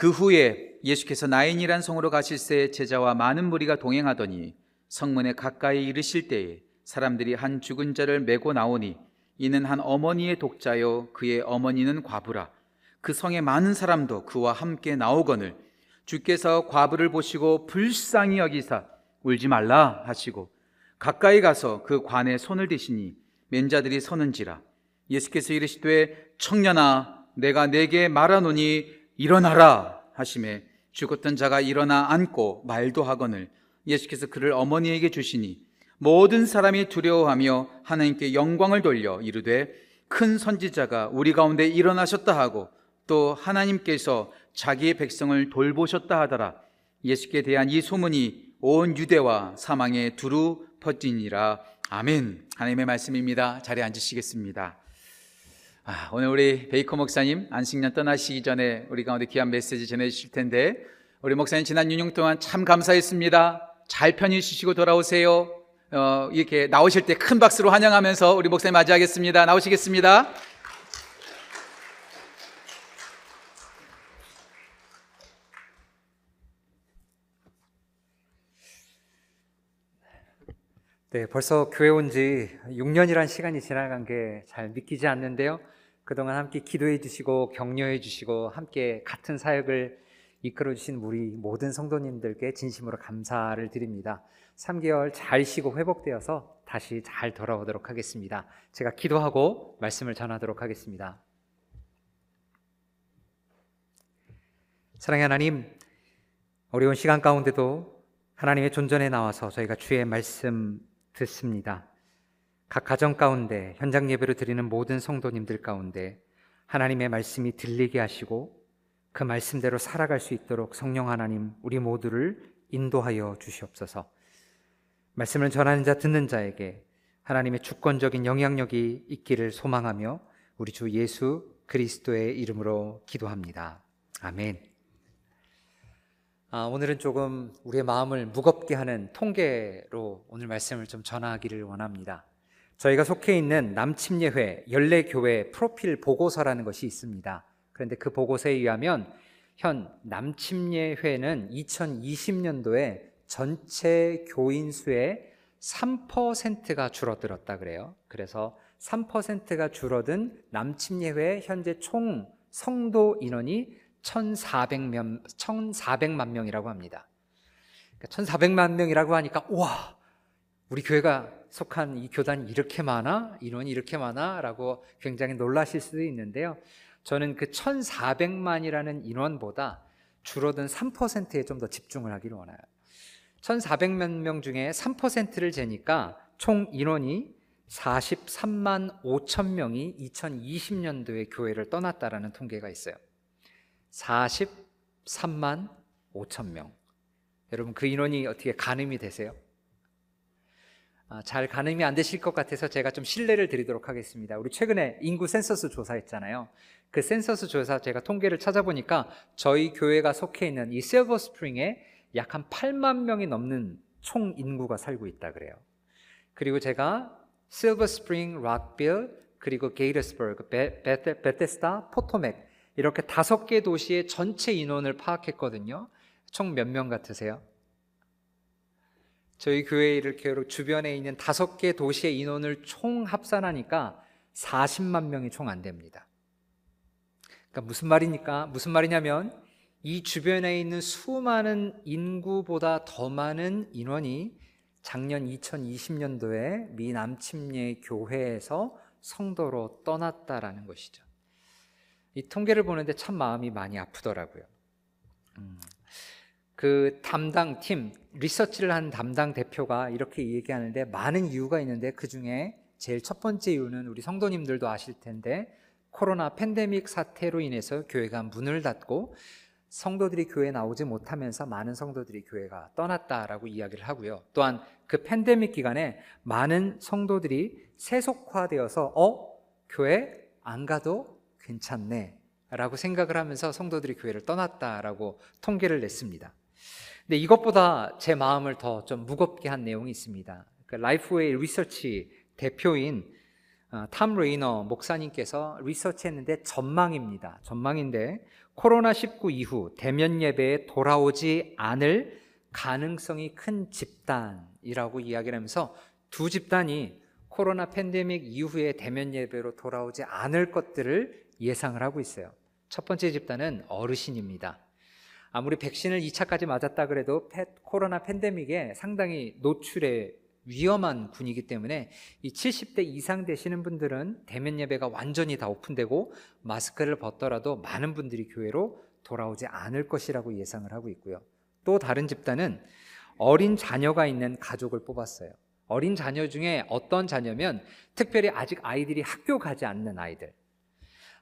그 후에 예수께서 나인이란 성으로 가실새 제자와 많은 무리가 동행하더니 성문에 가까이 이르실 때에 사람들이 한 죽은 자를 메고 나오니 이는 한 어머니의 독자요 그의 어머니는 과부라. 그 성에 많은 사람도 그와 함께 나오거늘 주께서 과부를 보시고 불쌍히 여기사 울지 말라 하시고 가까이 가서 그 관에 손을 대시니 맨자들이 서는지라. 예수께서 이르시되 청년아 내가 내게 말하노니 일어나라 하심에 죽었던 자가 일어나 앉고 말도 하거늘 예수께서 그를 어머니에게 주시니 모든 사람이 두려워하며 하나님께 영광을 돌려 이르되 큰 선지자가 우리 가운데 일어나셨다 하고 또 하나님께서 자기의 백성을 돌보셨다 하더라. 예수께 대한 이 소문이 온 유대와 사망에 두루 퍼지니라. 아멘. 하나님의 말씀입니다. 자리에 앉으시겠습니다 아, 오늘 우리 베이커 목사님 안식년 떠나시기 전에 우리 가운데 귀한 메시지 전해주실 텐데 우리 목사님 지난 6년 동안 참 감사했습니다. 잘 편히 쉬시고 돌아오세요. 어, 이렇게 나오실 때 큰 박수로 환영하면서 우리 목사님 맞이하겠습니다. 나오시겠습니다. 네, 벌써 교회 온 지 6년이란 시간이 지나간 게 잘 믿기지 않는데요. 그동안 함께 기도해 주시고 격려해 주시고 함께 같은 사역을 이끌어 주신 우리 모든 성도님들께 진심으로 감사를 드립니다. 3개월 잘 쉬고 회복되어서 다시 잘 돌아오도록 하겠습니다. 제가 기도하고 말씀을 전하도록 하겠습니다. 사랑의 하나님, 어려운 시간 가운데도 하나님의 존전에 나와서 저희가 주의 말씀 듣습니다. 각 가정 가운데 현장 예배로 드리는 모든 성도님들 가운데 하나님의 말씀이 들리게 하시고 그 말씀대로 살아갈 수 있도록 성령 하나님 우리 모두를 인도하여 주시옵소서. 말씀을 전하는 자 듣는 자에게 하나님의 주권적인 영향력이 있기를 소망하며 우리 주 예수 그리스도의 이름으로 기도합니다. 아멘. 아, 오늘은 조금 우리의 마음을 무겁게 하는 통계로 오늘 말씀을 좀 전하기를 원합니다. 저희가 속해 있는 남침예회 연례교회 프로필 보고서라는 것이 있습니다. 그런데 그 보고서에 의하면 현 남침예회는 2020년도에 전체 교인 수의 3%가 줄어들었다 그래요. 그래서 3%가 줄어든 남침예회 현재 총 성도 인원이 1,400명, 1,400만 명이라고 합니다. 그러니까 1,400만 명이라고 하니까 와 우리 교회가 속한 이 교단이 이렇게 많아? 인원이 이렇게 많아? 라고 굉장히 놀라실 수도 있는데요. 저는 그 1,400만이라는 인원보다 줄어든 3%에 좀 더 집중을 하기를 원해요. 1,400만 명 중에 3%를 재니까 총 인원이 43만 5천 명이 2020년도에 교회를 떠났다라는 통계가 있어요. 43만 5천 명. 여러분 그 인원이 어떻게 가늠이 되세요? 아, 잘 가늠이 안 되실 것 같아서 제가 좀 실례를 드리도록 하겠습니다. 우리 최근에 인구 센서스 조사했잖아요. 그 센서스 조사 제가 통계를 찾아보니까 저희 교회가 속해 있는 이 실버 스프링에 약 한 8만 명이 넘는 총 인구가 살고 있다 그래요. 그리고 제가 실버 스프링, 락빌, 그리고 게이터스버그, 베테스타, 포토맥 이렇게 다섯 개 도시의 전체 인원을 파악했거든요. 총 몇 명 같으세요? 저희 교회 이렇게 주변에 있는 다섯 개 도시의 인원을 총 합산하니까 40만 명이 총 안 됩니다. 그러니까 무슨 말이니까 무슨 말이냐면 이 주변에 있는 수많은 인구보다 더 많은 인원이 작년 2020년도에 미 남침례 교회에서 성도로 떠났다라는 것이죠. 이 통계를 보는데 참 마음이 많이 아프더라고요. 음. 그 담당 팀, 리서치를 한 담당 대표가 이렇게 얘기하는데 많은 이유가 있는데 그 중에 제일 첫 번째 이유는 우리 성도님들도 아실 텐데 코로나 팬데믹 사태로 인해서 교회가 문을 닫고 성도들이 교회에 나오지 못하면서 많은 성도들이 교회가 떠났다라고 이야기를 하고요. 또한 그 팬데믹 기간에 많은 성도들이 세속화되어서 어? 교회 안 가도 괜찮네 라고 생각을 하면서 성도들이 교회를 떠났다라고 통계를 냈습니다. 근데 이것보다 제 마음을 더 좀 무겁게 한 내용이 있습니다. 그 라이프웨이 리서치 대표인 어, 탐 레이너 목사님께서 리서치했는데 전망입니다. 전망인데 코로나19 이후 대면 예배에 돌아오지 않을 가능성이 큰 집단이라고 이야기를 하면서 두 집단이 코로나 팬데믹 이후에 대면 예배로 돌아오지 않을 것들을 예상을 하고 있어요. 첫 번째 집단은 어르신입니다. 아무리 백신을 2차까지 맞았다 그래도 패- 코로나 팬데믹에 상당히 노출에 위험한 군이기 때문에 이 70대 이상 되시는 분들은 대면 예배가 완전히 다 오픈되고 마스크를 벗더라도 많은 분들이 교회로 돌아오지 않을 것이라고 예상을 하고 있고요. 또 다른 집단은 어린 자녀가 있는 가족을 뽑았어요. 어린 자녀 중에 어떤 자녀면 특별히 아직 아이들이 학교 가지 않는 아이들.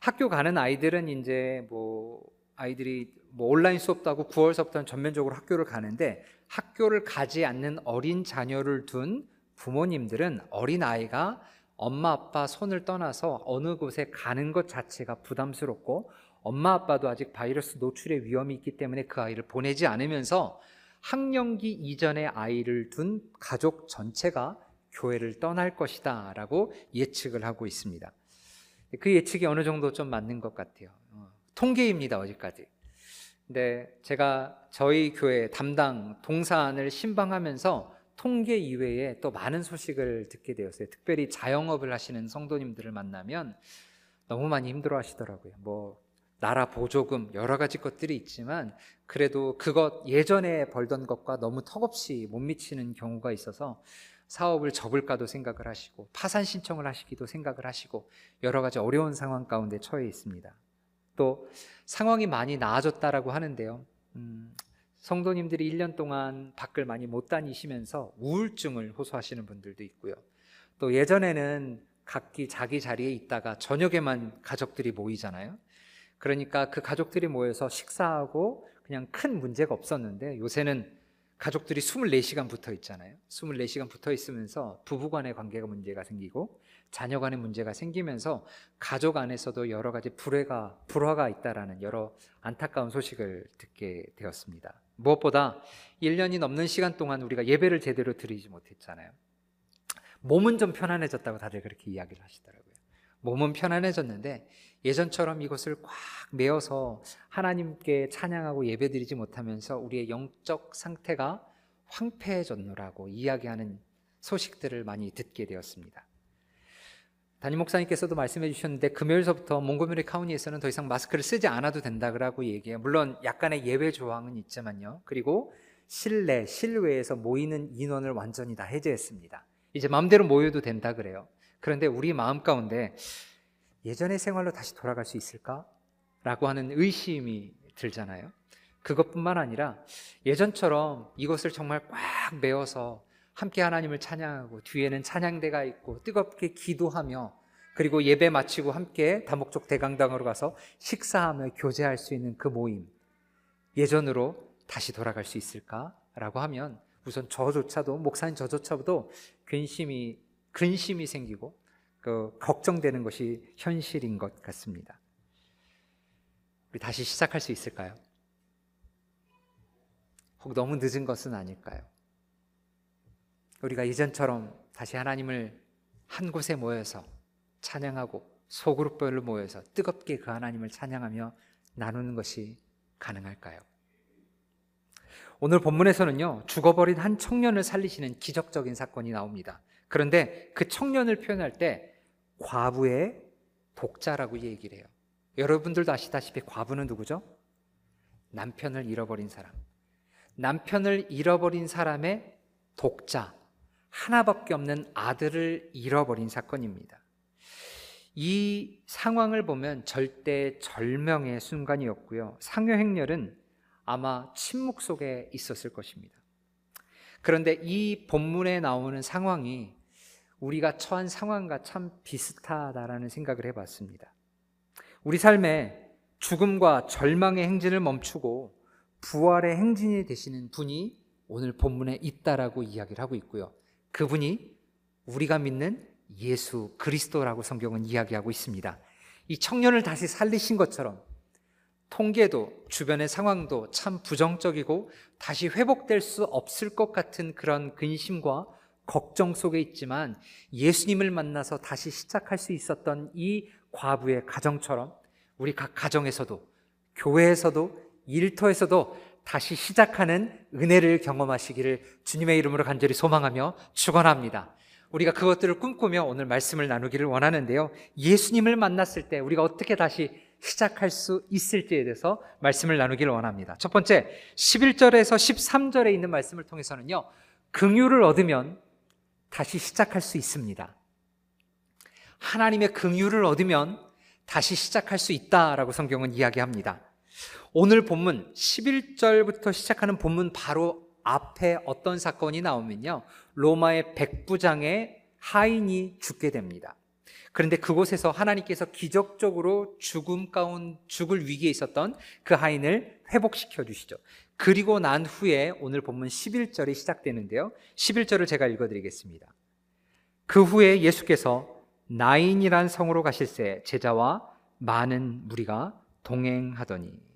학교 가는 아이들은 이제 뭐 아이들이 뭐 온라인 수업도 하고 9월서부터는 전면적으로 학교를 가는데 학교를 가지 않는 어린 자녀를 둔 부모님들은 어린 아이가 엄마 아빠 손을 떠나서 어느 곳에 가는 것 자체가 부담스럽고 엄마 아빠도 아직 바이러스 노출의 위험이 있기 때문에 그 아이를 보내지 않으면서 학령기 이전의 아이를 둔 가족 전체가 교회를 떠날 것이다 라고 예측을 하고 있습니다. 그 예측이 어느 정도 좀 맞는 것 같아요. 어, 통계입니다, 어제까지. 근데 제가 저희 교회 담당 동산을 신방하면서 통계 이외에 또 많은 소식을 듣게 되었어요. 특별히 자영업을 하시는 성도님들을 만나면 너무 많이 힘들어 하시더라고요. 뭐, 나라 보조금 여러 가지 것들이 있지만 그래도 그것 예전에 벌던 것과 너무 턱없이 못 미치는 경우가 있어서 사업을 접을까도 생각을 하시고 파산 신청을 하시기도 생각을 하시고 여러 가지 어려운 상황 가운데 처해 있습니다. 또 상황이 많이 나아졌다라고 하는데요. 음, 성도님들이 1년 동안 밖을 많이 못 다니시면서 우울증을 호소하시는 분들도 있고요. 또 예전에는 각기 자기 자리에 있다가 저녁에만 가족들이 모이잖아요. 그러니까 그 가족들이 모여서 식사하고 그냥 큰 문제가 없었는데 요새는 가족들이 24시간 붙어 있잖아요. 24시간 붙어 있으면서 부부 간의 관계가 문제가 생기고 자녀 간의 문제가 생기면서 가족 안에서도 여러 가지 불화가 불화가 있다라는 여러 안타까운 소식을 듣게 되었습니다. 무엇보다 1년이 넘는 시간 동안 우리가 예배를 제대로 드리지 못했잖아요. 몸은 좀 편안해졌다고 다들 그렇게 이야기를 하시더라고요. 몸은 편안해졌는데 예전처럼 이것을 꽉 메어서 하나님께 찬양하고 예배드리지 못하면서 우리의 영적 상태가 황폐해졌노라고 이야기하는 소식들을 많이 듣게 되었습니다. 담임 목사님께서도 말씀해 주셨는데 금요일서부터 몽고메리 카운티에서는 더 이상 마스크를 쓰지 않아도 된다고 얘기해요. 물론 약간의 예외 조항은 있지만요. 그리고 실내, 실외에서 모이는 인원을 완전히 다 해제했습니다. 이제 마음대로 모여도 된다 그래요. 그런데 우리 마음 가운데 예전의 생활로 다시 돌아갈 수 있을까? 라고 하는 의심이 들잖아요. 그것뿐만 아니라 예전처럼 이것을 정말 꽉 메워서 함께 하나님을 찬양하고 뒤에는 찬양대가 있고 뜨겁게 기도하며 그리고 예배 마치고 함께 다목적 대강당으로 가서 식사하며 교제할 수 있는 그 모임 예전으로 다시 돌아갈 수 있을까라고 하면 우선 저조차도 목사님 저조차도 근심이 근심이 생기고 그 걱정되는 것이 현실인 것 같습니다. 우리 다시 시작할 수 있을까요? 혹 너무 늦은 것은 아닐까요? 우리가 이전처럼 다시 하나님을 한 곳에 모여서 찬양하고 소그룹별로 모여서 뜨겁게 그 하나님을 찬양하며 나누는 것이 가능할까요? 오늘 본문에서는요, 죽어버린 한 청년을 살리시는 기적적인 사건이 나옵니다. 그런데 그 청년을 표현할 때 과부의 독자라고 얘기를 해요. 여러분들도 아시다시피 과부는 누구죠? 남편을 잃어버린 사람. 남편을 잃어버린 사람의 독자, 하나밖에 없는 아들을 잃어버린 사건입니다. 이 상황을 보면 절대 절명의 순간이었고요. 상여 행렬은 아마 침묵 속에 있었을 것입니다. 그런데 이 본문에 나오는 상황이 우리가 처한 상황과 참 비슷하다라는 생각을 해봤습니다. 우리 삶에 죽음과 절망의 행진을 멈추고 부활의 행진이 되시는 분이 오늘 본문에 있다라고 이야기를 하고 있고요. 그분이 우리가 믿는 예수 그리스도라고 성경은 이야기하고 있습니다. 이 청년을 다시 살리신 것처럼 통계도 주변의 상황도 참 부정적이고 다시 회복될 수 없을 것 같은 그런 근심과 걱정 속에 있지만 예수님을 만나서 다시 시작할 수 있었던 이 과부의 가정처럼 우리 각 가정에서도 교회에서도 일터에서도 다시 시작하는 은혜를 경험하시기를 주님의 이름으로 간절히 소망하며 축원합니다. 우리가 그것들을 꿈꾸며 오늘 말씀을 나누기를 원하는데요. 예수님을 만났을 때 우리가 어떻게 다시 시작할 수 있을지에 대해서 말씀을 나누기를 원합니다. 첫 번째, 11절에서 13절에 있는 말씀을 통해서는요. 긍휼을 얻으면 다시 시작할 수 있습니다. 하나님의 긍휼을 얻으면 다시 시작할 수 있다라고 성경은 이야기합니다. 오늘 본문 11절부터 시작하는 본문 바로 앞에 어떤 사건이 나오면요. 로마의 백부장의 하인이 죽게 됩니다. 그런데 그곳에서 하나님께서 기적적으로 죽음 가운 죽을 위기에 있었던 그 하인을 회복시켜 주시죠. 그리고 난 후에 오늘 본문 11절이 시작되는데요. 11절을 제가 읽어 드리겠습니다. 그 후에 예수께서 나인이란 성으로 가실새 제자와 많은 무리가 동행하더니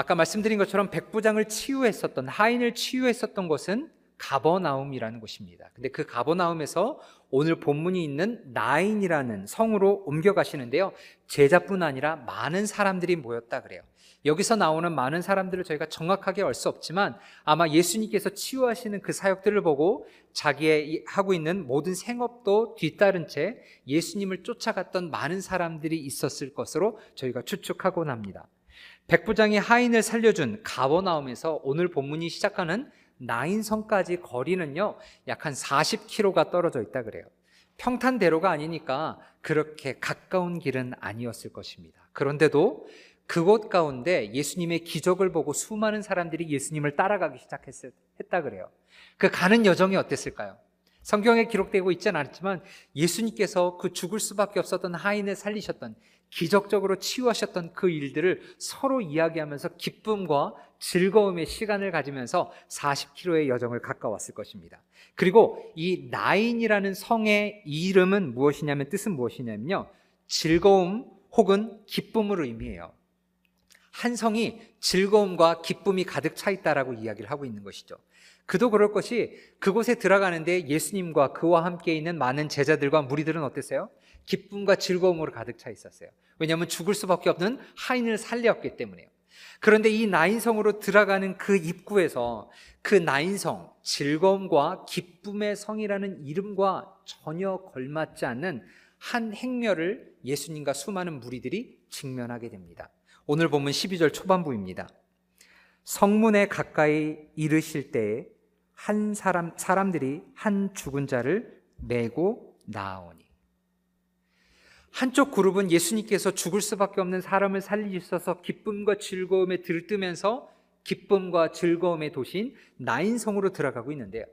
아까 말씀드린 것처럼 백부장을 치유했었던 하인을 치유했었던 곳은 가버나움이라는 곳입니다. 근데 그 가버나움에서 오늘 본문이 있는 나인이라는 성으로 옮겨가시는데요. 제자뿐 아니라 많은 사람들이 모였다 그래요. 여기서 나오는 많은 사람들을 저희가 정확하게 알 수 없지만 아마 예수님께서 치유하시는 그 사역들을 보고 자기의 하고 있는 모든 생업도 뒤따른 채 예수님을 쫓아갔던 많은 사람들이 있었을 것으로 저희가 추측하곤 합니다. 백부장이 하인을 살려준 가버나움에서 오늘 본문이 시작하는 나인성까지 거리는요, 약 한 40km가 떨어져 있다 그래요. 평탄대로가 아니니까 그렇게 가까운 길은 아니었을 것입니다. 그런데도 그곳 가운데 예수님의 기적을 보고 수많은 사람들이 예수님을 따라가기 시작했다 그래요. 그 가는 여정이 어땠을까요? 성경에 기록되고 있지는 않지만 예수님께서 그 죽을 수밖에 없었던 하인을 살리셨던 기적적으로 치유하셨던 그 일들을 서로 이야기하면서 기쁨과 즐거움의 시간을 가지면서 40km의 여정을 가까웠을 것입니다. 그리고 이 나인이라는 성의 이름은 무엇이냐면 뜻은 무엇이냐면요. 즐거움 혹은 기쁨을 의미해요. 한 성이 즐거움과 기쁨이 가득 차 있다라고 이야기를 하고 있는 것이죠. 그도 그럴 것이 그곳에 들어가는데 예수님과 그와 함께 있는 많은 제자들과 무리들은 어땠어요? 기쁨과 즐거움으로 가득 차 있었어요. 왜냐하면 죽을 수밖에 없는 하인을 살렸기 때문에요. 그런데 이 나인성으로 들어가는 그 입구에서 그 나인성, 즐거움과 기쁨의 성이라는 이름과 전혀 걸맞지 않는 한 행렬을 예수님과 수많은 무리들이 직면하게 됩니다. 오늘 보면 12절 초반부입니다. 성문에 가까이 이르실 때에 한 사람, 사람들이 한 죽은 자를 메고 나오니. 한쪽 그룹은 예수님께서 죽을 수밖에 없는 사람을 살리셔서 기쁨과 즐거움에 들뜨면서 기쁨과 즐거움의 도시인 나인성으로 들어가고 있는데요.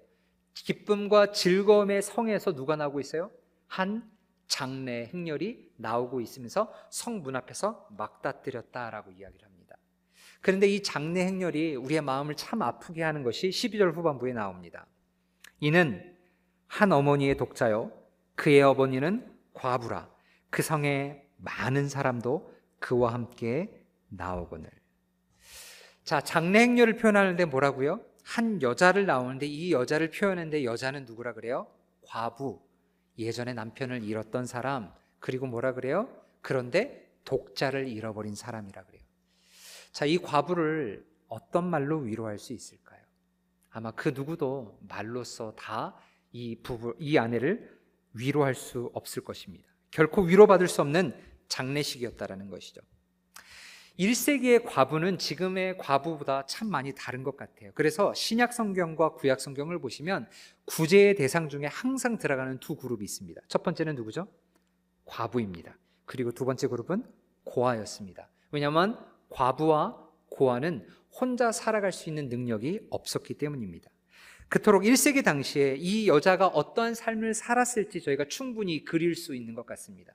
기쁨과 즐거움의 성에서 누가 나오고 있어요? 한 장례 행렬이 나오고 있으면서 성 문 앞에서 막다뜨렸다라고 이야기를 합니다. 그런데 이 장례 행렬이 우리의 마음을 참 아프게 하는 것이 12절 후반부에 나옵니다. 이는 한 어머니의 독자요 그의 어머니는 과부라 그 성에 많은 사람도 그와 함께 나오거늘. 자, 장례 행렬을 표현하는데 뭐라고요? 한 여자를 나오는데 이 여자를 표현하는데 여자는 누구라 그래요? 과부. 예전에 남편을 잃었던 사람. 그리고 뭐라 그래요? 그런데 독자를 잃어버린 사람이라 그래요. 자, 이 과부를 어떤 말로 위로할 수 있을까요? 아마 그 누구도 말로써 다 이 부부, 이 아내를 위로할 수 없을 것입니다. 결코 위로받을 수 없는 장례식이었다라는 것이죠. 1세기의 과부는 지금의 과부보다 참 많이 다른 것 같아요. 그래서 신약 성경과 구약 성경을 보시면 구제의 대상 중에 항상 들어가는 두 그룹이 있습니다. 첫 번째는 누구죠? 과부입니다. 그리고 두 번째 그룹은 고아였습니다. 왜냐하면 과부와 고아는 혼자 살아갈 수 있는 능력이 없었기 때문입니다. 그토록 1세기 당시에 이 여자가 어떠한 삶을 살았을지 저희가 충분히 그릴 수 있는 것 같습니다.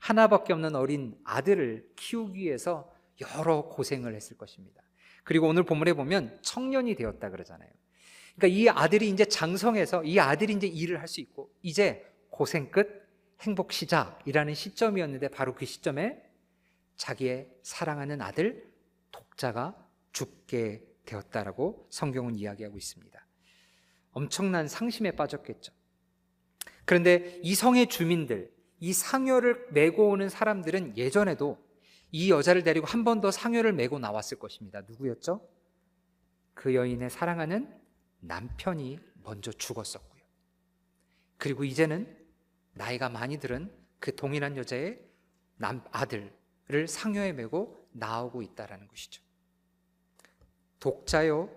하나밖에 없는 어린 아들을 키우기 위해서 여러 고생을 했을 것입니다. 그리고 오늘 본문에 보면 청년이 되었다 그러잖아요. 그러니까 이 아들이 이제 장성해서 이 아들이 이제 일을 할 수 있고 이제 고생 끝 행복 시작이라는 시점이었는데 바로 그 시점에 자기의 사랑하는 아들 독자가 죽게 되었다라고 성경은 이야기하고 있습니다. 엄청난 상심에 빠졌겠죠. 그런데 이 성의 주민들, 이 상여를 메고 오는 사람들은 예전에도 이 여자를 데리고 한 번 더 상여를 메고 나왔을 것입니다. 누구였죠? 그 여인의 사랑하는 남편이 먼저 죽었었고요. 그리고 이제는 나이가 많이 들은 그 동일한 여자의 남 아들을 상여에 메고 나오고 있다라는 것이죠. 독자요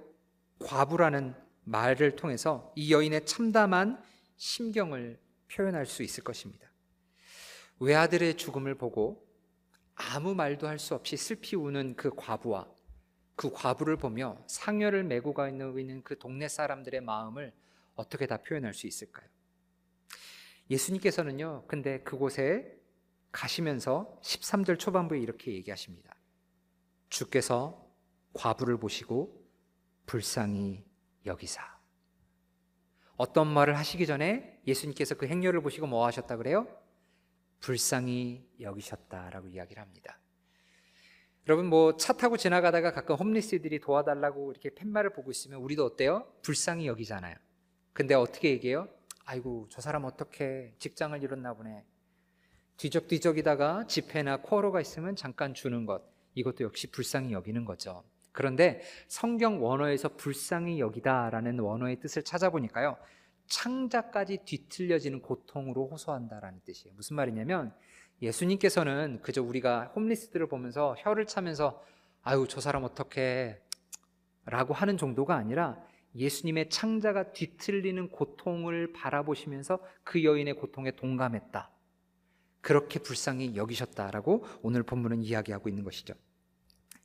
과부라는 말을 통해서 이 여인의 참담한 심경을 표현할 수 있을 것입니다. 외아들의 죽음을 보고 아무 말도 할 수 없이 슬피 우는 그 과부와 그 과부를 보며 상여를 메고 가 있는 그 동네 사람들의 마음을 어떻게 다 표현할 수 있을까요? 예수님께서는요, 근데 그곳에 가시면서 13절 초반부에 이렇게 얘기하십니다. 주께서 과부를 보시고 불쌍히 여기사. 어떤 말을 하시기 전에 예수님께서 그 행렬을 보시고 뭐 하셨다 그래요? 불쌍히 여기셨다라고 이야기를 합니다. 여러분 뭐 차 타고 지나가다가 가끔 홈리스들이 도와달라고 이렇게 팻말을 보고 있으면 우리도 어때요? 불쌍히 여기잖아요. 근데 어떻게 얘기해요? 아이고 저 사람 어떻게 직장을 잃었나 보네. 뒤적뒤적이다가 집회나 코어로가 있으면 잠깐 주는 것 이것도 역시 불쌍히 여기는 거죠. 그런데 성경 원어에서 불쌍히 여기다라는 원어의 뜻을 찾아보니까요. 창자까지 뒤틀려지는 고통으로 호소한다라는 뜻이에요. 무슨 말이냐면 예수님께서는 그저 우리가 홈리스들을 보면서 혀를 차면서 아유 저 사람 어떻게 라고 하는 정도가 아니라 예수님의 창자가 뒤틀리는 고통을 바라보시면서 그 여인의 고통에 동감했다. 그렇게 불쌍히 여기셨다라고 오늘 본문은 이야기하고 있는 것이죠.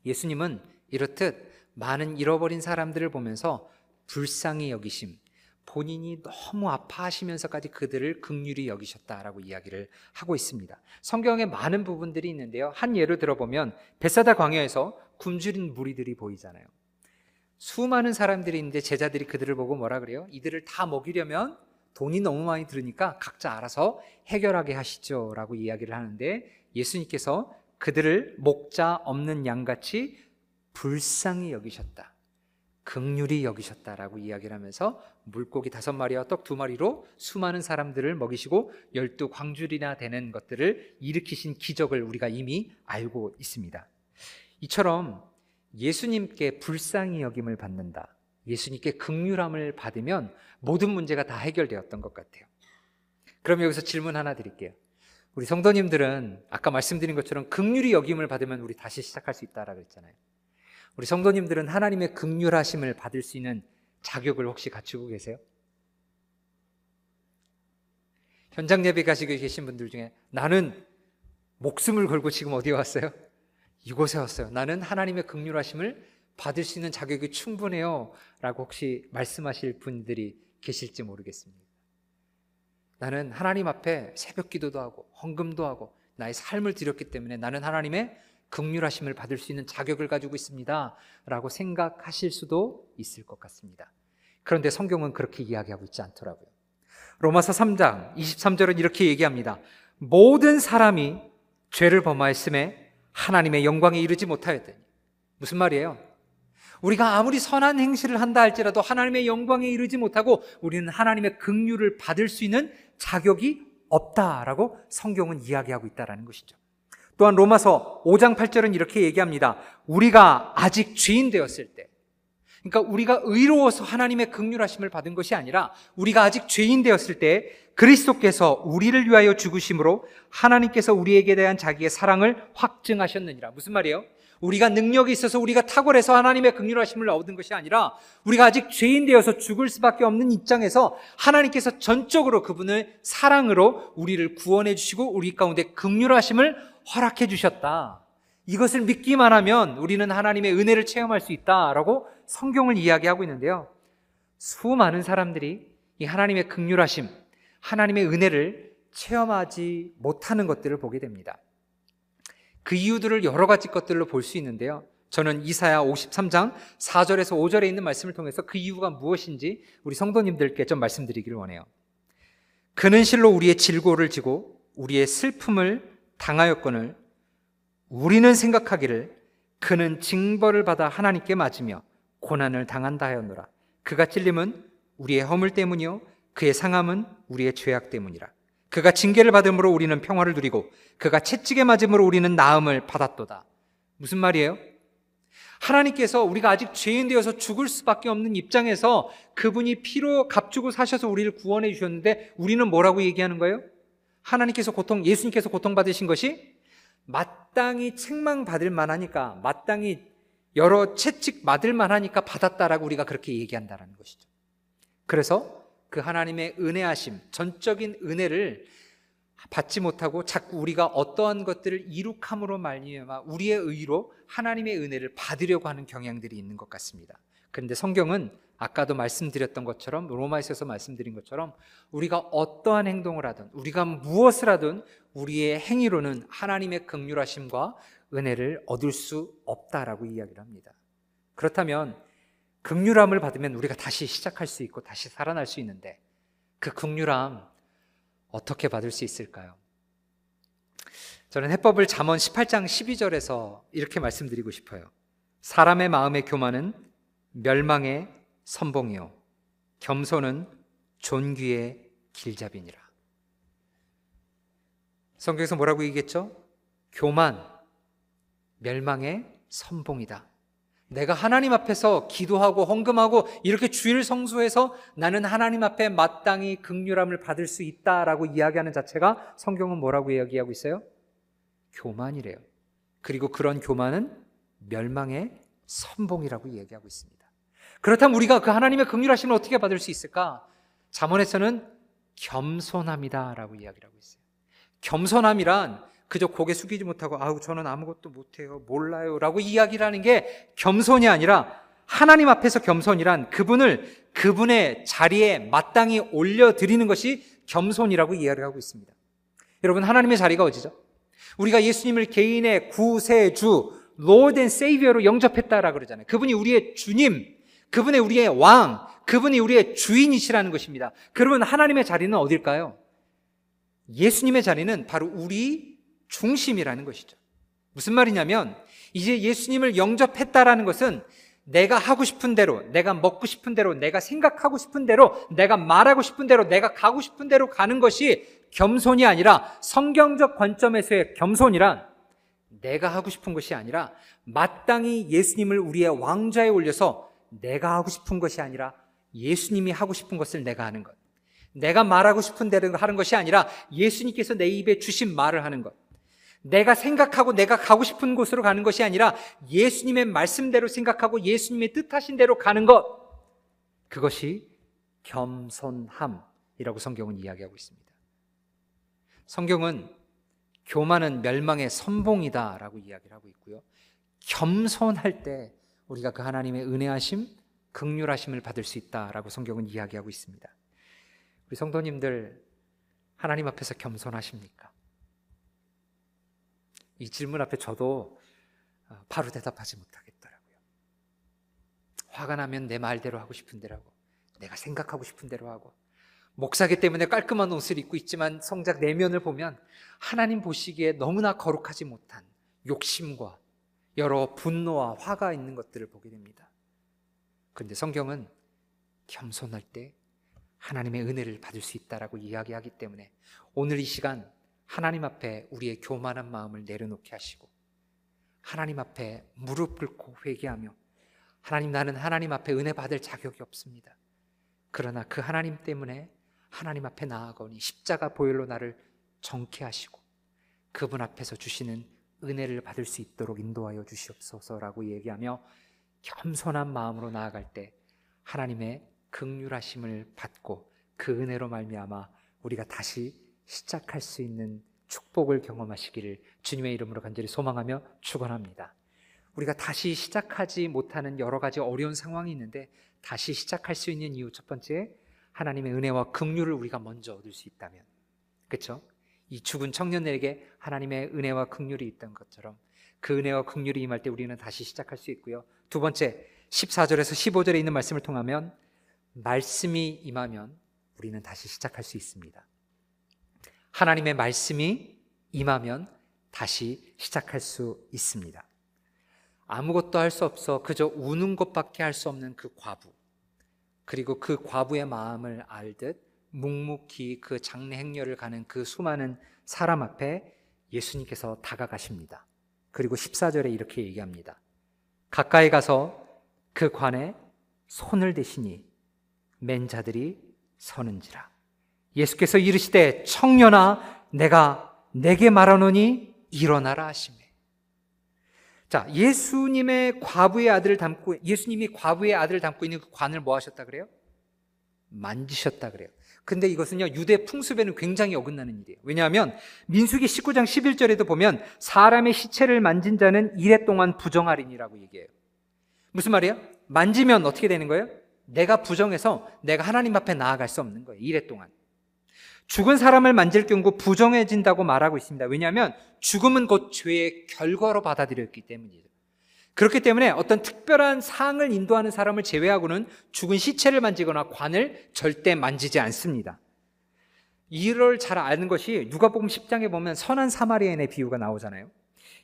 예수님은 이렇듯 많은 잃어버린 사람들을 보면서 불쌍히 여기심, 본인이 너무 아파하시면서까지 그들을 극률이 여기셨다라고 이야기를 하고 있습니다. 성경에 많은 부분들이 있는데요. 한 예를 들어보면 베사다 광야에서 굶주린 무리들이 보이잖아요. 수많은 사람들이 있는데 제자들이 그들을 보고 뭐라 그래요? 이들을 다 먹이려면 돈이 너무 많이 들으니까 각자 알아서 해결하게 하시죠. 라고 이야기를 하는데 예수님께서 그들을 목자 없는 양같이 불쌍히 여기셨다. 극률이 여기셨다라고 이야기를 하면서 물고기 다섯 마리와 떡 두 마리로 수많은 사람들을 먹이시고 열두 광줄이나 되는 것들을 일으키신 기적을 우리가 이미 알고 있습니다. 이처럼 예수님께 불쌍히 여김을 받는다. 예수님께 극률함을 받으면 모든 문제가 다 해결되었던 것 같아요. 그럼 여기서 질문 하나 드릴게요. 우리 성도님들은 아까 말씀드린 것처럼 극률이 여김을 받으면 우리 다시 시작할 수 있다라고 했잖아요. 우리 성도님들은 하나님의 극률하심을 받을 수 있는 자격을 혹시 갖추고 계세요? 현장 예배 가시고 계신 분들 중에 나는 목숨을 걸고 지금 어디 왔어요? 이곳에 왔어요. 나는 하나님의 극률하심을 받을 수 있는 자격이 충분해요. 라고 혹시 말씀하실 분들이 계실지 모르겠습니다. 나는 하나님 앞에 새벽 기도도 하고 헌금도 하고 나의 삶을 드렸기 때문에 나는 하나님의 극률하심을 받을 수 있는 자격을 가지고 있습니다. 라고 생각하실 수도 있을 것 같습니다. 그런데 성경은 그렇게 이야기하고 있지 않더라고요. 로마서 3장 23절은 이렇게 얘기합니다. 모든 사람이 죄를 범하였음에 하나님의 영광에 이르지 못하였더니 무슨 말이에요? 우리가 아무리 선한 행실을 한다 할지라도 하나님의 영광에 이르지 못하고 우리는 하나님의 긍휼을 받을 수 있는 자격이 없다라고 성경은 이야기하고 있다라는 것이죠. 또한 로마서 5장 8절은 이렇게 얘기합니다. 우리가 아직 죄인 되었을 때 그러니까 우리가 의로워서 하나님의 극률하심을 받은 것이 아니라 우리가 아직 죄인 되었을 때 그리스도께서 우리를 위하여 죽으심으로 하나님께서 우리에게 대한 자기의 사랑을 확증하셨느니라. 무슨 말이에요? 우리가 능력이 있어서 우리가 탁월해서 하나님의 극률하심을 얻은 것이 아니라 우리가 아직 죄인 되어서 죽을 수밖에 없는 입장에서 하나님께서 전적으로 그분을 사랑으로 우리를 구원해 주시고 우리 가운데 극률하심을 허락해 주셨다. 이것을 믿기만 하면 우리는 하나님의 은혜를 체험할 수 있다라고 성경을 이야기하고 있는데요. 수많은 사람들이 이 하나님의 극률하심, 하나님의 은혜를 체험하지 못하는 것들을 보게 됩니다. 그 이유들을 여러 가지 것들로 볼 수 있는데요. 저는 이사야 53장 4절에서 5절에 있는 말씀을 통해서 그 이유가 무엇인지 우리 성도님들께 좀 말씀드리기를 원해요. 그는 실로 우리의 질고를 지고 우리의 슬픔을 당하였거늘 우리는 생각하기를 그는 징벌을 받아 하나님께 맞으며 고난을 당한다 하였노라. 그가 찔림은 우리의 허물 때문이요 그의 상함은 우리의 죄악 때문이라 그가 징계를 받음으로 우리는 평화를 누리고 그가 채찍에 맞음으로 우리는 나음을 받았도다 무슨 말이에요? 하나님께서 우리가 아직 죄인 되어서 죽을 수밖에 없는 입장에서 그분이 피로 값주고 사셔서 우리를 구원해 주셨는데 우리는 뭐라고 얘기하는 거예요? 하나님께서 고통, 예수님께서 고통받으신 것이 마땅히 책망 받을 만하니까, 마땅히 여러 채찍 맞을 만하니까 받았다라고 우리가 그렇게 얘기한다라는 것이죠. 그래서 그 하나님의 은혜하심, 전적인 은혜를 받지 못하고 자꾸 우리가 어떠한 것들을 이룩함으로 말미암아 우리의 의로 하나님의 은혜를 받으려고 하는 경향들이 있는 것 같습니다. 그런데 성경은 아까도 말씀드렸던 것처럼 로마에서 말씀드린 것처럼 우리가 어떠한 행동을 하든 우리가 무엇을 하든 우리의 행위로는 하나님의 극률하심과 은혜를 얻을 수 없다라고 이야기를 합니다. 그렇다면 극률함을 받으면 우리가 다시 시작할 수 있고 다시 살아날 수 있는데 그 극률함 어떻게 받을 수 있을까요? 저는 해법을 잠언 18장 12절에서 이렇게 말씀드리고 싶어요. 사람의 마음의 교만은 멸망의 선봉이요 겸손은 존귀의 길잡이니라. 성경에서 뭐라고 얘기했죠? 교만 멸망의 선봉이다. 내가 하나님 앞에서 기도하고 헌금하고 이렇게 주일 성수해서 나는 하나님 앞에 마땅히 극률함을 받을 수 있다라고 이야기하는 자체가 성경은 뭐라고 이야기하고 있어요? 교만이래요. 그리고 그런 교만은 멸망의 선봉이라고 이야기하고 있습니다. 그렇다면 우리가 그 하나님의 극률하심을 어떻게 받을 수 있을까? 잠언에서는 겸손함이다라고 이야기를 하고 있어요. 겸손함이란 그저 고개 숙이지 못하고 아우 저는 아무것도 못해요 몰라요라고 이야기를 하는 게 겸손이 아니라 하나님 앞에서 겸손이란 그분을 그분의 자리에 마땅히 올려드리는 것이 겸손이라고 이야기를 하고 있습니다. 여러분 하나님의 자리가 어디죠? 우리가 예수님을 개인의 구세주 Lord and Savior로 영접했다라 그러잖아요. 그분이 우리의 주님, 그분의 우리의 왕, 그분이 우리의 주인이시라는 것입니다. 그러면 하나님의 자리는 어딜까요? 예수님의 자리는 바로 우리 중심이라는 것이죠. 무슨 말이냐면 이제 예수님을 영접했다라는 것은 내가 하고 싶은 대로, 내가 먹고 싶은 대로, 내가 생각하고 싶은 대로, 내가 말하고 싶은 대로, 내가 가고 싶은 대로 가는 것이 겸손이 아니라 성경적 관점에서의 겸손이란 내가 하고 싶은 것이 아니라 마땅히 예수님을 우리의 왕좌에 올려서 내가 하고 싶은 것이 아니라 예수님이 하고 싶은 것을 내가 하는 것. 내가 말하고 싶은 대로 하는 것이 아니라 예수님께서 내 입에 주신 말을 하는 것. 내가 생각하고 내가 가고 싶은 곳으로 가는 것이 아니라 예수님의 말씀대로 생각하고 예수님의 뜻하신 대로 가는 것. 그것이 겸손함이라고 성경은 이야기하고 있습니다. 성경은 교만은 멸망의 선봉이다라고 이야기를 하고 있고요. 겸손할 때 우리가 그 하나님의 은혜하심, 극률하심을 받을 수 있다라고 성경은 이야기하고 있습니다. 우리 성도님들 하나님 앞에서 겸손하십니까? 이 질문 앞에 저도 어, 바로 대답하지 못하겠더라고요. 화가 나면 내 말대로 하고 싶은 대로 하고, 내가 생각하고 싶은 대로 하고, 목사기 때문에 깔끔한 옷을 입고 있지만 성작 내면을 보면 하나님 보시기에 너무나 거룩하지 못한 욕심과 여러 분노와 화가 있는 것들을 보게 됩니다. 그런데 성경은 겸손할 때 하나님의 은혜를 받을 수 있다라고 이야기하기 때문에 오늘 이 시간 하나님 앞에 우리의 교만한 마음을 내려놓게 하시고 하나님 앞에 무릎 꿇고 회개하며 하나님 나는 하나님 앞에 은혜 받을 자격이 없습니다. 그러나 그 하나님 때문에 하나님 앞에 나아가니 십자가 보혈로 나를 정케 하시고 그분 앞에서 주시는 은혜를 받을 수 있도록 인도하여 주시옵소서라고 얘기하며 겸손한 마음으로 나아갈 때 하나님의 극률하심을 받고 그 은혜로 말미암아 우리가 다시 시작할 수 있는 축복을 경험하시기를 주님의 이름으로 간절히 소망하며 축원합니다. 우리가 다시 시작하지 못하는 여러 가지 어려운 상황이 있는데 다시 시작할 수 있는 이유 첫 번째 하나님의 은혜와 긍휼을 우리가 먼저 얻을 수 있다면 그렇죠? 이 죽은 청년에게 하나님의 은혜와 긍휼이 있던 것처럼 그 은혜와 긍휼이 임할 때 우리는 다시 시작할 수 있고요. 두 번째 14절에서 15절에 있는 말씀을 통하면 말씀이 임하면 우리는 다시 시작할 수 있습니다. 하나님의 말씀이 임하면 다시 시작할 수 있습니다. 아무것도 할 수 없어 그저 우는 것밖에 할 수 없는 그 과부. 그리고 그 과부의 마음을 알듯 묵묵히 그 장례 행렬을 가는 그 수많은 사람 앞에 예수님께서 다가가십니다. 그리고 14절에 이렇게 얘기합니다. 가까이 가서 그 관에 손을 대시니 맨 자들이 서는지라. 예수께서 이르시되 청년아 내가 내게 말하노니 일어나라 하시매. 자, 예수님의 과부의 아들을 담고 예수님이 과부의 아들을 담고 있는 그 관을 뭐 하셨다 그래요? 만지셨다 그래요. 근데 이것은요, 유대 풍습에는 굉장히 어긋나는 일이에요. 왜냐하면, 민수기 19장 11절에도 보면, 사람의 시체를 만진 자는 이래 동안 부정하리니라고 얘기해요. 무슨 말이에요? 만지면 어떻게 되는 거예요? 내가 부정해서 내가 하나님 앞에 나아갈 수 없는 거예요. 이래 동안. 죽은 사람을 만질 경우 부정해진다고 말하고 있습니다. 왜냐하면 죽음은 곧 죄의 결과로 받아들였기 때문이죠. 그렇기 때문에 어떤 특별한 상을 인도하는 사람을 제외하고는 죽은 시체를 만지거나 관을 절대 만지지 않습니다. 이를 잘 아는 것이 누가복음 10장에 보면 선한 사마리아인의 비유가 나오잖아요.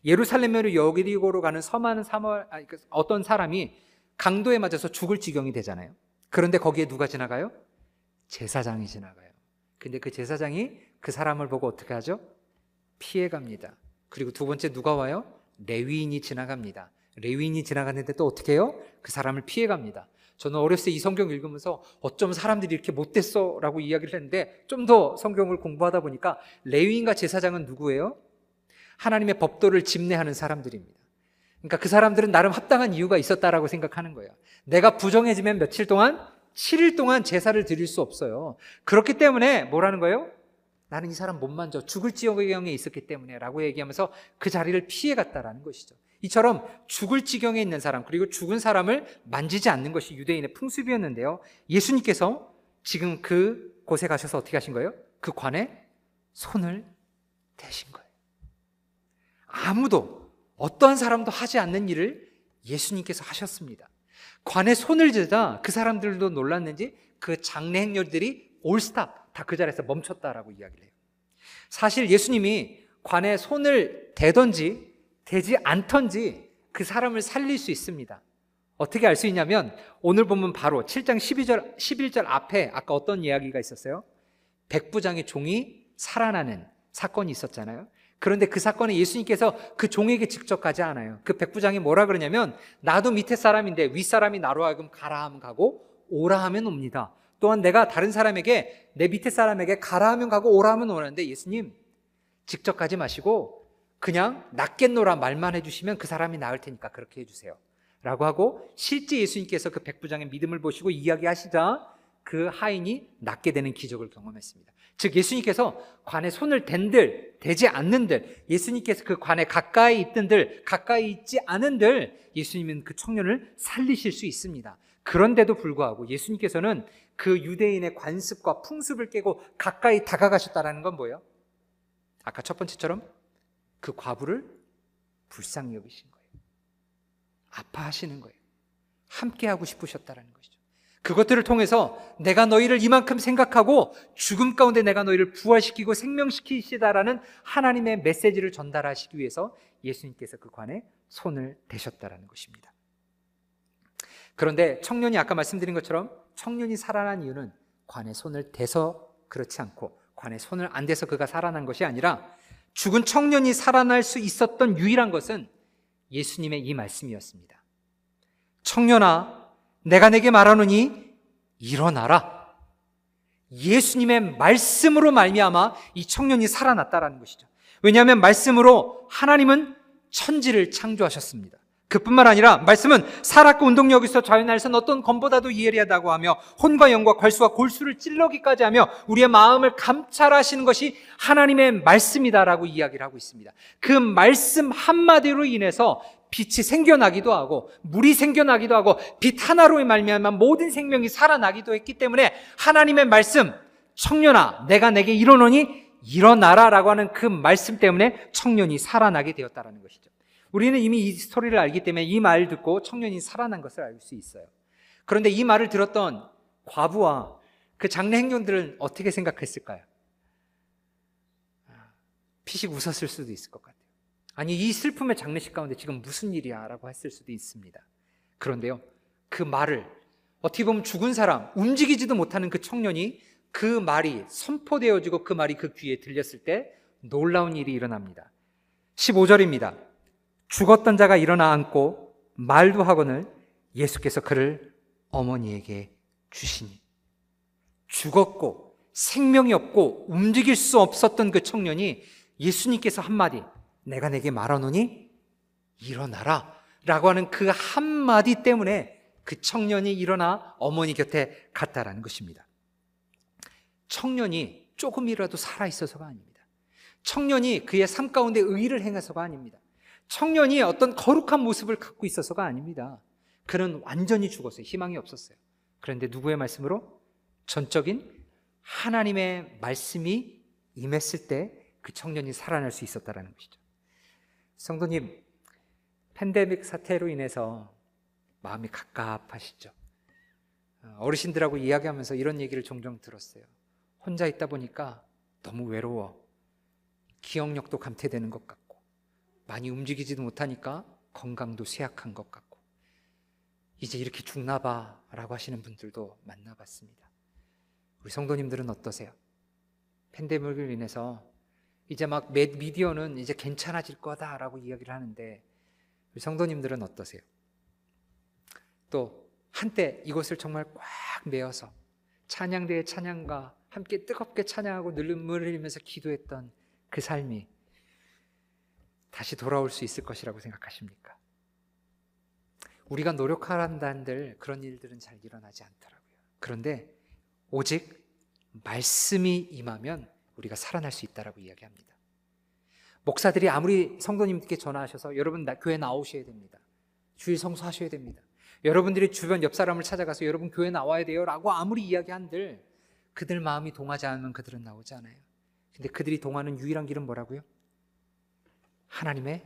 예루살렘으로 여리고로 가는 섬하는 사마 그 어떤 사람이 강도에 맞아서 죽을 지경이 되잖아요. 그런데 거기에 누가 지나가요? 제사장이 지나가요. 근데 그 제사장이 그 사람을 보고 어떻게 하죠? 피해 갑니다. 그리고 두 번째 누가 와요? 레위인이 지나갑니다. 레위인이 지나갔는데 또 어떻게 해요? 그 사람을 피해 갑니다. 저는 어렸을 때 이 성경 읽으면서 어쩜 사람들이 이렇게 못됐어 라고 이야기를 했는데 좀 더 성경을 공부하다 보니까 레위인과 제사장은 누구예요? 하나님의 법도를 집례하는 사람들입니다. 그러니까 그 사람들은 나름 합당한 이유가 있었다라고 생각하는 거예요. 내가 부정해지면 며칠 동안 7일 동안 제사를 드릴 수 없어요. 그렇기 때문에 뭐라는 거예요? 나는 이 사람 못 만져. 죽을 지경에 있었기 때문에 라고 얘기하면서 그 자리를 피해 갔다라는 것이죠. 이처럼 죽을 지경에 있는 사람, 그리고 죽은 사람을 만지지 않는 것이 유대인의 풍습이었는데요. 예수님께서 지금 그 곳에 가셔서 어떻게 하신 거예요? 그 관에 손을 대신 거예요. 아무도, 어떠한 사람도 하지 않는 일을 예수님께서 하셨습니다. 관에 손을 대자 그 사람들도 놀랐는지 그 장례 행렬들이 올스탑 다 그 자리에서 멈췄다라고 이야기를 해요. 사실 예수님이 관에 손을 대던지 되지 않던지 그 사람을 살릴 수 있습니다. 어떻게 알 수 있냐면 오늘 보면 바로 7장 12절 11절 앞에 아까 어떤 이야기가 있었어요? 백부장의 종이 살아나는 사건이 있었잖아요. 그런데 그 사건에 예수님께서 그 종에게 직접 가지 않아요. 그 백부장이 뭐라 그러냐면 나도 밑에 사람인데 윗 사람이 나로 하여금 가라 하면 가고 오라 하면 옵니다. 또한 내가 다른 사람에게 내 밑에 사람에게 가라 하면 가고 오라 하면 오는데 예수님 직접 가지 마시고 그냥 낫겠노라 말만 해주시면 그 사람이 나을 테니까 그렇게 해주세요. 라고 하고 실제 예수님께서 그 백부장의 믿음을 보시고 이야기하시자 그 하인이 낫게 되는 기적을 경험했습니다. 즉 예수님께서 관에 손을 댄들 대지 않는들 예수님께서 그 관에 가까이 있든들 가까이 있지 않은들 예수님은 그 청년을 살리실 수 있습니다. 그런데도 불구하고 예수님께서는 그 유대인의 관습과 풍습을 깨고 가까이 다가가셨다라는 건 뭐예요? 아까 첫 번째처럼 그 과부를 불쌍히 여기신 거예요. 아파하시는 거예요. 함께 하고 싶으셨다라는 것이죠. 그것들을 통해서 내가 너희를 이만큼 생각하고 죽음 가운데 내가 너희를 부활시키고 생명시키시다라는 하나님의 메시지를 전달하시기 위해서 예수님께서 그 관에 손을 대셨다라는 것입니다. 그런데 청년이 아까 말씀드린 것처럼 청년이 살아난 이유는 관에 손을 대서 그렇지 않고 관에 손을 안 대서 그가 살아난 것이 아니라 죽은 청년이 살아날 수 있었던 유일한 것은 예수님의 이 말씀이었습니다. 청년아, 내가 내게 말하노니 일어나라. 예수님의 말씀으로 말미암아 이 청년이 살아났다라는 것이죠. 왜냐하면 말씀으로 하나님은 천지를 창조하셨습니다. 그뿐만 아니라 말씀은 살았고 운동력에서 자연날선 어떤 검보다도 예리하다고 하며 혼과 영과 괄수와 골수를 찔러기까지 하며 우리의 마음을 감찰하시는 것이 하나님의 말씀이다라고 이야기를 하고 있습니다. 그 말씀 한마디로 인해서 빛이 생겨나기도 하고 물이 생겨나기도 하고 빛 하나로 말미암아 모든 생명이 살아나기도 했기 때문에 하나님의 말씀 청년아 내가 내게 이르노니 일어나라라고 하는 그 말씀 때문에 청년이 살아나게 되었다라는 것이죠. 우리는 이미 이 스토리를 알기 때문에 이 말을 듣고 청년이 살아난 것을 알 수 있어요. 그런데 이 말을 들었던 과부와 그 장례 행정들은 어떻게 생각했을까요? 피식 웃었을 수도 있을 것 같아요. 아니, 이 슬픔의 장례식 가운데 지금 무슨 일이야? 라고 했을 수도 있습니다. 그런데요, 그 말을 어떻게 보면 죽은 사람, 움직이지도 못하는 그 청년이 그 말이 선포되어지고 그 말이 그 귀에 들렸을 때 놀라운 일이 일어납니다. 15절입니다. 죽었던 자가 일어나 앉고 말도 하거늘 예수께서 그를 어머니에게 주시니 죽었고 생명이 없고 움직일 수 없었던 그 청년이 예수님께서 한마디 내가 내게 말하노니 일어나라 라고 하는 그 한마디 때문에 그 청년이 일어나 어머니 곁에 갔다라는 것입니다. 청년이 조금이라도 살아있어서가 아닙니다. 청년이 그의 삶 가운데 의의를 행해서가 아닙니다. 청년이 어떤 거룩한 모습을 갖고 있어서가 아닙니다. 그는 완전히 죽었어요. 희망이 없었어요. 그런데 누구의 말씀으로? 전적인 하나님의 말씀이 임했을 때 그 청년이 살아날 수 있었다라는 것이죠. 성도님, 팬데믹 사태로 인해서 마음이 갑갑하시죠. 어르신들하고 이야기하면서 이런 얘기를 종종 들었어요. 혼자 있다 보니까 너무 외로워. 기억력도 감퇴되는 것 같고, 많이 움직이지도 못하니까 건강도 쇠약한 것 같고, 이제 이렇게 죽나 봐 라고 하시는 분들도 만나봤습니다. 우리 성도님들은 어떠세요? 팬데믹을 인해서 이제 막 미디어는 이제 괜찮아질 거다라고 이야기를 하는데 우리 성도님들은 어떠세요? 또 한때 이것을 정말 꽉 메어서 찬양대의 찬양과 함께 뜨겁게 찬양하고 눈물을 흘리면서 기도했던 그 삶이 다시 돌아올 수 있을 것이라고 생각하십니까? 우리가 노력한다는들 그런 일들은 잘 일어나지 않더라고요. 그런데 오직 말씀이 임하면 우리가 살아날 수 있다라고 이야기합니다. 목사들이 아무리 성도님께 전화하셔서 여러분 나, 교회 나오셔야 됩니다. 주일 성수하셔야 됩니다. 여러분들이 주변 옆 사람을 찾아가서 여러분 교회 나와야 돼요라고 아무리 이야기한들 그들 마음이 동하지 않으면 그들은 나오지 않아요. 근데 그들이 동하는 유일한 길은 뭐라고요? 하나님의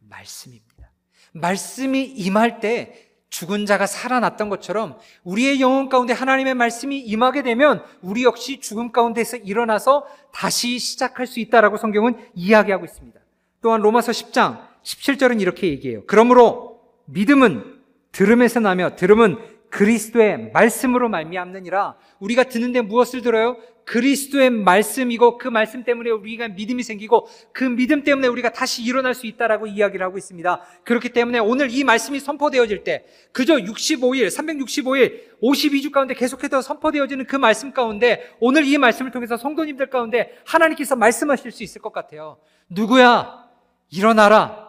말씀입니다. 말씀이 임할 때 죽은 자가 살아났던 것처럼 우리의 영혼 가운데 하나님의 말씀이 임하게 되면 우리 역시 죽음 가운데서 일어나서 다시 시작할 수 있다라고 성경은 이야기하고 있습니다. 또한 로마서 10장 17절은 이렇게 얘기해요. 그러므로 믿음은 들음에서 나며 들음은 그리스도의 말씀으로 말미암느니라. 우리가 듣는데 무엇을 들어요? 그리스도의 말씀이고 그 말씀 때문에 우리가 믿음이 생기고 그 믿음 때문에 우리가 다시 일어날 수 있다라고 이야기를 하고 있습니다. 그렇기 때문에 오늘 이 말씀이 선포되어질 때 그저 65일, 365일, 52주 가운데 계속해서 선포되어지는 그 말씀 가운데 오늘 이 말씀을 통해서 성도님들 가운데 하나님께서 말씀하실 수 있을 것 같아요. 누구야? 일어나라.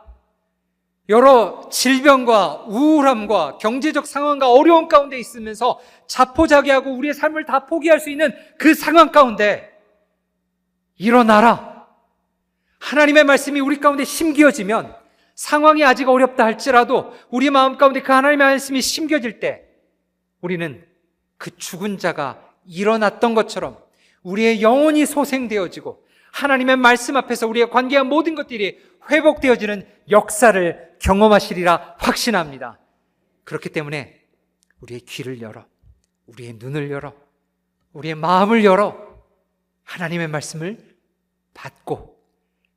여러 질병과 우울함과 경제적 상황과 어려운 가운데 있으면서 자포자기하고 우리의 삶을 다 포기할 수 있는 그 상황 가운데 일어나라. 하나님의 말씀이 우리 가운데 심겨지면 상황이 아직 어렵다 할지라도 우리 마음 가운데 그 하나님의 말씀이 심겨질 때 우리는 그 죽은 자가 일어났던 것처럼 우리의 영혼이 소생되어지고 하나님의 말씀 앞에서 우리의 관계한 모든 것들이 회복되어지는 역사를 경험하시리라 확신합니다. 그렇기 때문에 우리의 귀를 열어, 우리의 눈을 열어, 우리의 마음을 열어 하나님의 말씀을 받고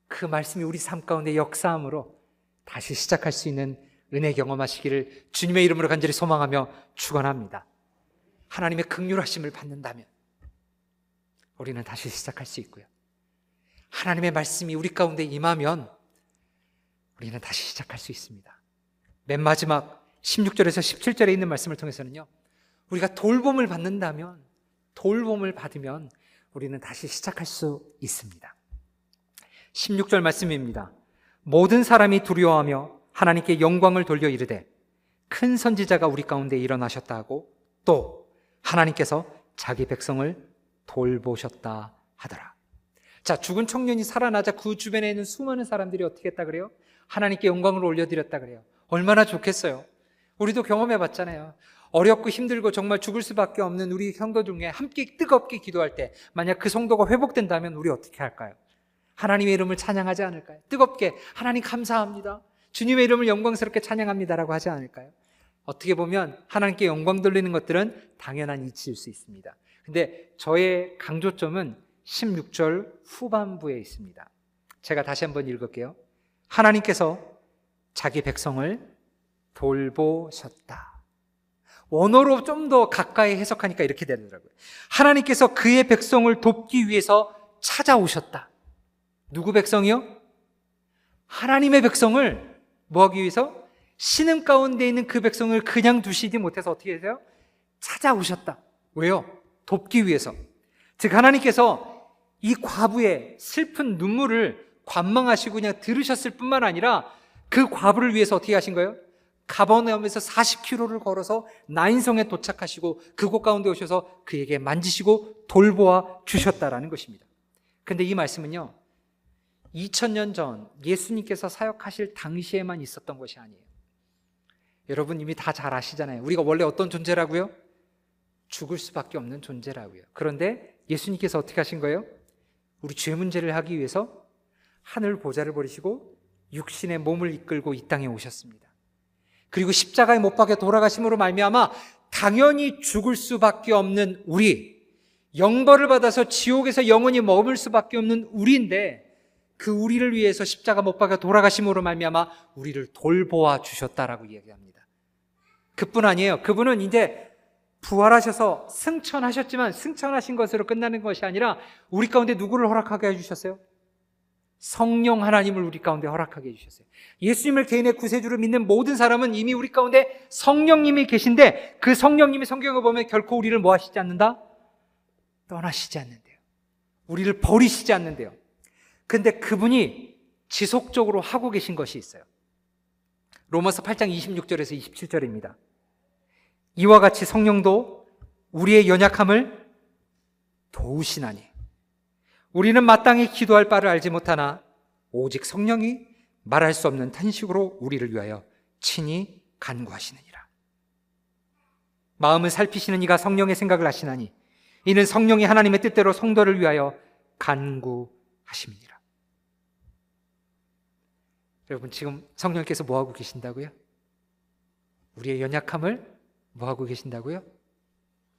그 말씀이 우리 삶 가운데 역사함으로 다시 시작할 수 있는 은혜 경험하시기를 주님의 이름으로 간절히 소망하며 축원합니다. 하나님의 극률하심을 받는다면 우리는 다시 시작할 수 있고요. 하나님의 말씀이 우리 가운데 임하면 우리는 다시 시작할 수 있습니다. 맨 마지막 16절에서 17절에 있는 말씀을 통해서는요. 우리가 돌봄을 받는다면 돌봄을 받으면 우리는 다시 시작할 수 있습니다. 16절 말씀입니다. 모든 사람이 두려워하며 하나님께 영광을 돌려 이르되 큰 선지자가 우리 가운데 일어나셨다 하고 또 하나님께서 자기 백성을 돌보셨다 하더라. 자, 죽은 청년이 살아나자 그 주변에 있는 수많은 사람들이 어떻게 했다 그래요? 하나님께 영광을 올려드렸다 그래요. 얼마나 좋겠어요. 우리도 경험해 봤잖아요. 어렵고 힘들고 정말 죽을 수밖에 없는 우리 성도 중에 함께 뜨겁게 기도할 때 만약 그 성도가 회복된다면 우리 어떻게 할까요? 하나님의 이름을 찬양하지 않을까요? 뜨겁게 하나님 감사합니다. 주님의 이름을 영광스럽게 찬양합니다라고 하지 않을까요? 어떻게 보면 하나님께 영광 돌리는 것들은 당연한 이치일 수 있습니다. 근데 저의 강조점은 16절 후반부에 있습니다. 제가 다시 한번 읽을게요. 하나님께서 자기 백성을 돌보셨다. 원어로 좀 더 가까이 해석하니까 이렇게 되더라고요. 하나님께서 그의 백성을 돕기 위해서 찾아오셨다. 누구 백성이요? 하나님의 백성을 뭐하기 위해서? 신음 가운데 있는 그 백성을 그냥 두시지 못해서 어떻게 해서요? 찾아오셨다. 왜요? 돕기 위해서. 즉, 하나님께서 이 과부의 슬픈 눈물을 관망하시고 그냥 들으셨을 뿐만 아니라 그 과부를 위해서 어떻게 하신 거예요? 가버나움에서 40km를 걸어서 나인성에 도착하시고 그곳 가운데 오셔서 그에게 만지시고 돌보아 주셨다라는 것입니다. 근데 이 말씀은요. 2000년 전 예수님께서 사역하실 당시에만 있었던 것이 아니에요. 여러분 이미 다 잘 아시잖아요. 우리가 원래 어떤 존재라고요? 죽을 수밖에 없는 존재라고요. 그런데 예수님께서 어떻게 하신 거예요? 우리 죄 문제를 하기 위해서 하늘 보좌를 버리시고 육신의 몸을 이끌고 이 땅에 오셨습니다. 그리고 십자가에 못 박혀 돌아가심으로 말미암아 당연히 죽을 수밖에 없는 우리 영벌을 받아서 지옥에서 영원히 머물 수밖에 없는 우리인데 그 우리를 위해서 십자가 못 박혀 돌아가심으로 말미암아 우리를 돌보아 주셨다라고 이야기합니다. 그뿐 아니에요. 그분은 이제 부활하셔서 승천하셨지만 승천하신 것으로 끝나는 것이 아니라 우리 가운데 누구를 허락하게 해주셨어요? 성령 하나님을 우리 가운데 허락하게 해주셨어요. 예수님을 개인의 구세주로 믿는 모든 사람은 이미 우리 가운데 성령님이 계신데 그 성령님이 성경을 보면 결코 우리를 뭐 하시지 않는다? 떠나시지 않는데요. 우리를 버리시지 않는데요. 근데 그분이 지속적으로 하고 계신 것이 있어요. 로마서 8장 26절에서 27절입니다. 이와 같이 성령도 우리의 연약함을 도우시나니 우리는 마땅히 기도할 바를 알지 못하나 오직 성령이 말할 수 없는 탄식으로 우리를 위하여 친히 간구하시느니라. 마음을 살피시는 이가 성령의 생각을 하시나니 이는 성령이 하나님의 뜻대로 성도를 위하여 간구하심이니라. 여러분 지금 성령께서 뭐 하고 계신다고요? 우리의 연약함을 뭐 하고 계신다고요?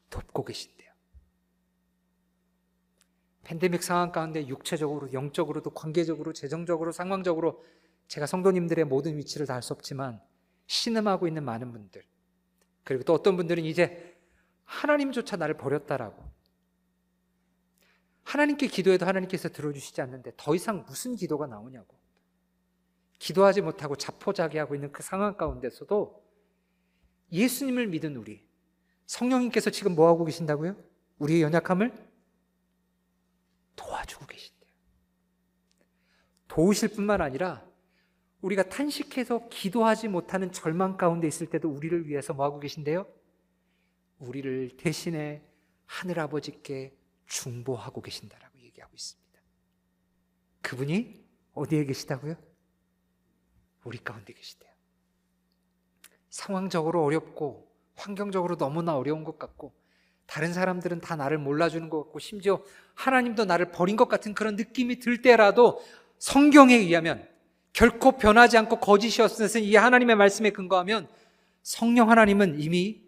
돕고 계신대요. 팬데믹 상황 가운데 육체적으로, 영적으로도, 관계적으로, 재정적으로, 상황적으로 제가 성도님들의 모든 위치를 다할수 없지만 신음하고 있는 많은 분들 그리고 또 어떤 분들은 이제 하나님조차 나를 버렸다라고 하나님께 기도해도 하나님께서 들어주시지 않는데 더 이상 무슨 기도가 나오냐고 기도하지 못하고 자포자기하고 있는 그 상황 가운데서도 예수님을 믿은 우리 성령님께서 지금 뭐 하고 계신다고요? 우리의 연약함을 도와주고 계신대요. 도우실 뿐만 아니라 우리가 탄식해서 기도하지 못하는 절망 가운데 있을 때도 우리를 위해서 뭐 하고 계신데요? 우리를 대신에 하늘 아버지께 중보하고 계신다라고 얘기하고 있습니다. 그분이 어디에 계시다고요? 우리 가운데 계시대요. 상황적으로 어렵고 환경적으로 너무나 어려운 것 같고 다른 사람들은 다 나를 몰라주는 것 같고 심지어 하나님도 나를 버린 것 같은 그런 느낌이 들 때라도 성경에 의하면 결코 변하지 않고 거짓이었으니 이 하나님의 말씀에 근거하면 성령 하나님은 이미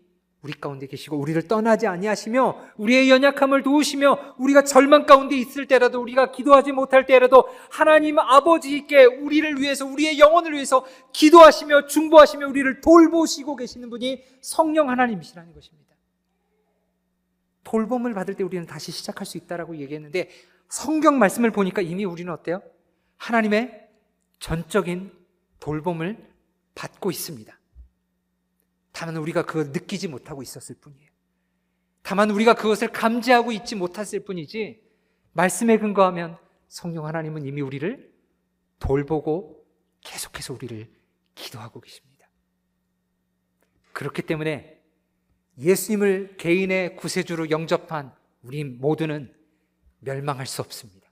우리 가운데 계시고 우리를 떠나지 아니하시며 우리의 연약함을 도우시며 우리가 절망 가운데 있을 때라도 우리가 기도하지 못할 때라도 하나님 아버지께 우리를 위해서 우리의 영혼을 위해서 기도하시며 중보하시며 우리를 돌보시고 계시는 분이 성령 하나님이시라는 것입니다. 돌봄을 받을 때 우리는 다시 시작할 수 있다라고 얘기했는데 성경 말씀을 보니까 이미 우리는 어때요? 하나님의 전적인 돌봄을 받고 있습니다. 다만 우리가 그걸 느끼지 못하고 있었을 뿐이에요. 다만 우리가 그것을 감지하고 있지 못했을 뿐이지 말씀에 근거하면 성령 하나님은 이미 우리를 돌보고 계속해서 우리를 기도하고 계십니다. 그렇기 때문에 예수님을 개인의 구세주로 영접한 우리 모두는 멸망할 수 없습니다.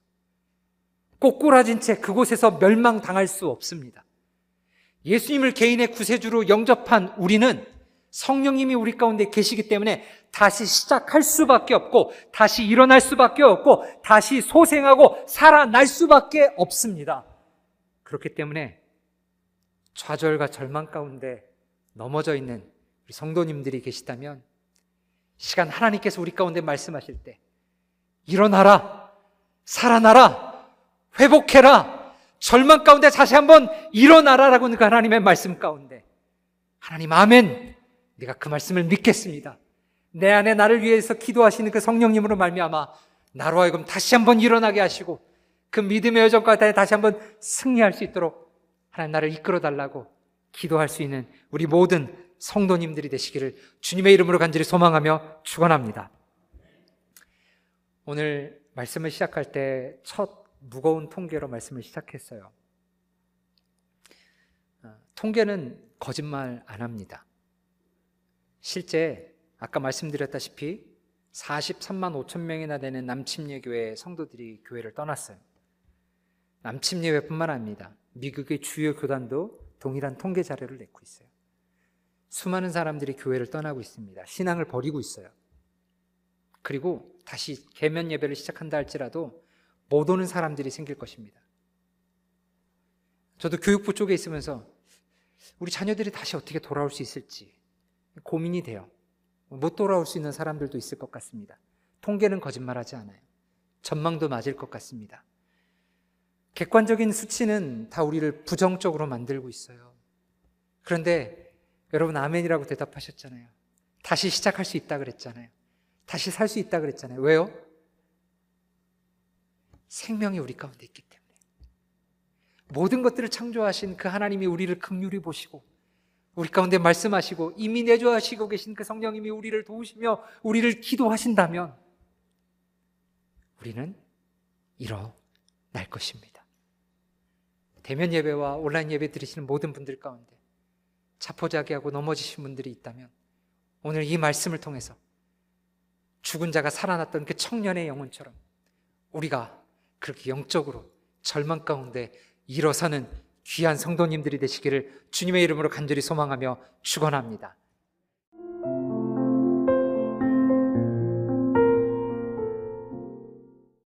꼬꾸라진 채 그곳에서 멸망당할 수 없습니다. 예수님을 개인의 구세주로 영접한 우리는 성령님이 우리 가운데 계시기 때문에 다시 시작할 수밖에 없고, 다시 일어날 수밖에 없고, 다시 소생하고 살아날 수밖에 없습니다. 그렇기 때문에 좌절과 절망 가운데 넘어져 있는 우리 성도님들이 계시다면, 시간 하나님께서 우리 가운데 말씀하실 때, 일어나라, 살아나라, 회복해라, 절망 가운데 다시 한번 일어나라라고 그 하나님의 말씀 가운데, 하나님 아멘, 내가 그 말씀을 믿겠습니다. 내 안에 나를 위해서 기도하시는 그 성령님으로 말미암아 나로 하여금 다시 한번 일어나게 하시고 그 믿음의 여정과 다시 한번 승리할 수 있도록 하나님 나를 이끌어 달라고 기도할 수 있는 우리 모든 성도님들이 되시기를 주님의 이름으로 간절히 소망하며 축원합니다. 오늘 말씀을 시작할 때 첫 무거운 통계로 말씀을 시작했어요. 어, 통계는 거짓말 안 합니다. 실제 아까 말씀드렸다시피 43만 5천 명이나 되는 남침례 교회 성도들이 교회를 떠났어요. 남침례회뿐만 아닙니다. 미국의 주요 교단도 동일한 통계 자료를 내고 있어요. 수많은 사람들이 교회를 떠나고 있습니다. 신앙을 버리고 있어요. 그리고 다시 개면 예배를 시작한다 할지라도 못 오는 사람들이 생길 것입니다. 저도 교육부 쪽에 있으면서 우리 자녀들이 다시 어떻게 돌아올 수 있을지 고민이 돼요. 못 돌아올 수 있는 사람들도 있을 것 같습니다. 통계는 거짓말하지 않아요. 전망도 맞을 것 같습니다. 객관적인 수치는 다 우리를 부정적으로 만들고 있어요. 그런데 여러분 아멘이라고 대답하셨잖아요. 다시 시작할 수 있다 그랬잖아요. 다시 살 수 있다 그랬잖아요. 왜요? 생명이 우리 가운데 있기 때문에. 모든 것들을 창조하신 그 하나님이 우리를 극률히 보시고 우리 가운데 말씀하시고 이미 내조하시고 계신 그 성령님이 우리를 도우시며 우리를 기도하신다면 우리는 일어날 것입니다. 대면 예배와 온라인 예배 드리시는 모든 분들 가운데 자포자기하고 넘어지신 분들이 있다면 오늘 이 말씀을 통해서 죽은 자가 살아났던 그 청년의 영혼처럼 우리가 그렇게 영적으로 절망 가운데 일어서는 귀한 성도님들이 되시기를 주님의 이름으로 간절히 소망하며 축원합니다.